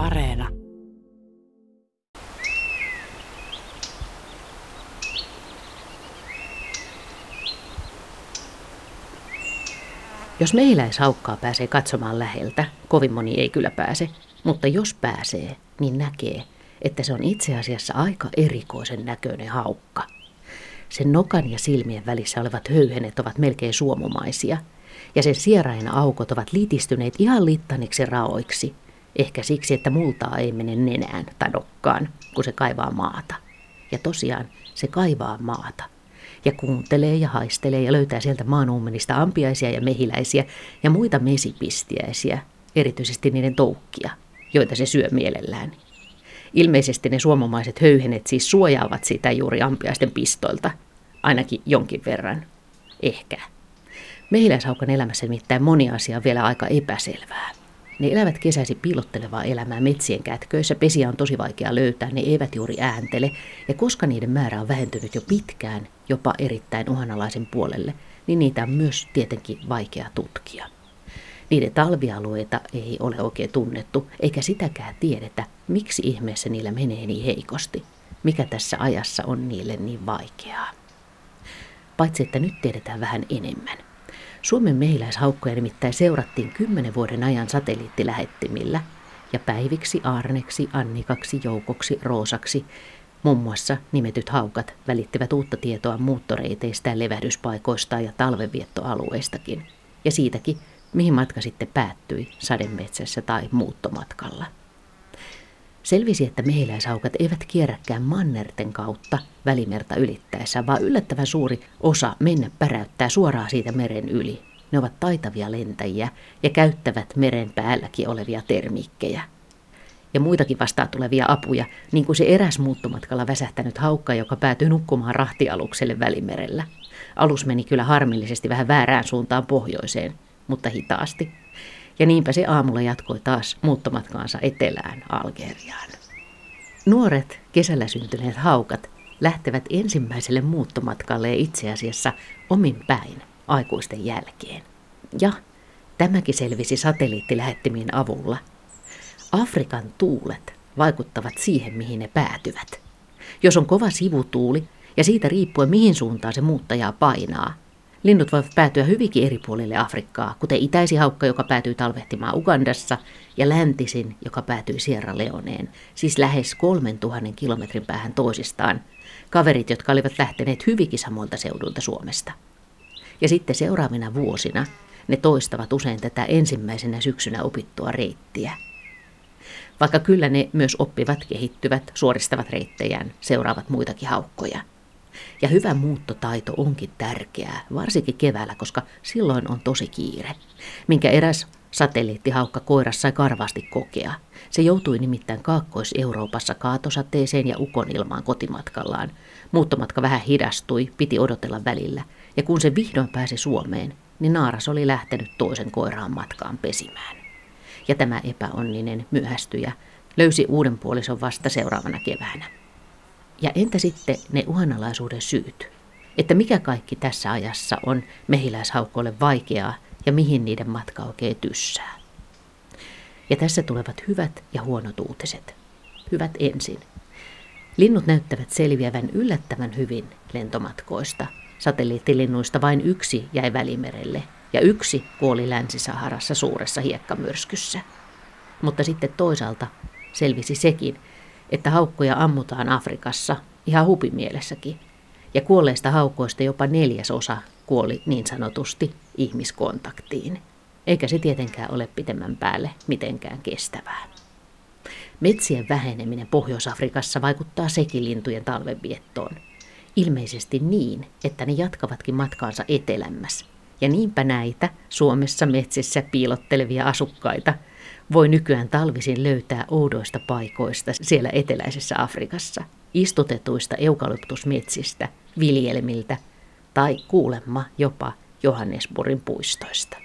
Areena. Jos mehiläishaukkaa pääsee katsomaan läheltä, kovin moni ei kyllä pääse, mutta jos pääsee, niin näkee, että se on itse asiassa aika erikoisen näköinen haukka. Sen nokan ja silmien välissä olevat höyhenet ovat melkein suomumaisia, ja sen sierain aukot ovat litistyneet ihan littaniksi raoiksi, ehkä siksi, että multaa ei mene nenään tai nokkaan, kun se kaivaa maata. Ja tosiaan, se kaivaa maata ja kuuntelee ja haistelee ja löytää sieltä maanuumenista ampiaisia ja mehiläisiä ja muita mesipistiäisiä, erityisesti niiden toukkia, joita se syö mielellään. Ilmeisesti ne suomalaiset höyhenet siis suojaavat sitä juuri ampiaisten pistoilta, ainakin jonkin verran. Ehkä. Mehiläishaukan elämässä nimittäin moni asia on vielä aika epäselvää. Ne elävät kesäsi piilottelevaa elämää metsien kätköissä, pesiä on tosi vaikea löytää, ne eivät juuri ääntele, ja koska niiden määrä on vähentynyt jo pitkään, jopa erittäin uhanalaisen puolelle, niin niitä on myös tietenkin vaikea tutkia. Niiden talvialueita ei ole oikein tunnettu, eikä sitäkään tiedetä, miksi ihmeessä niillä menee niin heikosti. Mikä tässä ajassa on niille niin vaikeaa. Paitsi että nyt tiedetään vähän enemmän. Suomen mehiläishaukkoja nimittäin seurattiin kymmenen vuoden ajan satelliittilähettimillä ja päiviksi, Arneksi, Annikaksi, Joukoksi, Roosaksi Muun muassa nimetyt haukat välittivät uutta tietoa muuttoreiteistä, levähdyspaikoista ja talvenviettoalueistakin. Ja siitäkin, mihin matka sitten päättyi, sademetsässä tai muuttomatkalla. Selvisi, että mehiläishaukat eivät kierräkään mannerten kautta välimerta ylittäessä, vaan yllättävän suuri osa mennä päräyttää suoraan siitä meren yli. Ne ovat taitavia lentäjiä ja käyttävät meren päälläkin olevia termiikkejä. Ja muitakin vastaan tulevia apuja, niin kuin se eräs muuttomatkalla väsähtänyt haukka, joka päätyi nukkumaan rahtialukselle välimerellä. Alus meni kyllä harmillisesti vähän väärään suuntaan pohjoiseen, mutta hitaasti ja niinpä se aamulla jatkoi taas muuttomatkaansa etelään Algeriaan. Nuoret kesällä syntyneet haukat lähtevät ensimmäiselle muuttomatkalle itse asiassa omin päin aikuisten jälkeen. Ja tämäkin selvisi satelliittilähettimien avulla. Afrikan tuulet vaikuttavat siihen, mihin ne päätyvät. Jos on kova sivutuuli ja siitä riippuen mihin suuntaan se muuttaja painaa, Linnut voivat päätyä hyvinkin eri puolille Afrikkaa, kuten itäisi haukka, joka päätyy talvehtimaan Ugandassa, ja läntisin, joka päätyy Sierra Leoneen, siis lähes 3000 kilometrin päähän toisistaan. Kaverit, jotka olivat lähteneet hyvinkin samoilta seudulta Suomesta. Ja sitten seuraavina vuosina ne toistavat usein tätä ensimmäisenä syksynä opittua reittiä. Vaikka kyllä ne myös oppivat, kehittyvät, suoristavat reittejään, seuraavat muitakin haukkoja – ja hyvä muuttotaito onkin tärkeää, varsinkin keväällä, koska silloin on tosi kiire, minkä eräs satelliittihaukka koiras sai karvasti kokea. Se joutui nimittäin Kaakkois-Euroopassa kaatosateeseen ja ukonilmaan kotimatkallaan. Muuttomatka vähän hidastui, piti odotella välillä, ja kun se vihdoin pääsi Suomeen, niin naaras oli lähtenyt toisen koiraan matkaan pesimään. Ja tämä epäonninen myöhästyjä löysi uuden puolison vasta seuraavana keväänä. Ja entä sitten ne uhanalaisuuden syyt? Että mikä kaikki tässä ajassa on mehiläishaukkoille vaikeaa ja mihin niiden matka oikein tyssää? Ja tässä tulevat hyvät ja huonot uutiset. Hyvät ensin. Linnut näyttävät selviävän yllättävän hyvin lentomatkoista. Satelliittilinnuista vain yksi jäi välimerelle ja yksi kuoli Länsi-Saharassa suuressa hiekkamyrskyssä. Mutta sitten toisaalta selvisi sekin, että haukkoja ammutaan Afrikassa ihan hupimielessäkin. Ja kuolleista haukoista jopa neljäsosa kuoli niin sanotusti ihmiskontaktiin. Eikä se tietenkään ole pitemmän päälle mitenkään kestävää. Metsien väheneminen Pohjois-Afrikassa vaikuttaa sekin lintujen talvenviettoon. Ilmeisesti niin, että ne jatkavatkin matkaansa etelämmäs. Ja niinpä näitä Suomessa metsissä piilottelevia asukkaita – voi nykyään talvisin löytää oudoista paikoista siellä eteläisessä Afrikassa, istutetuista eukalyptusmetsistä, viljelmiltä tai kuulemma jopa Johannesburgin puistoista.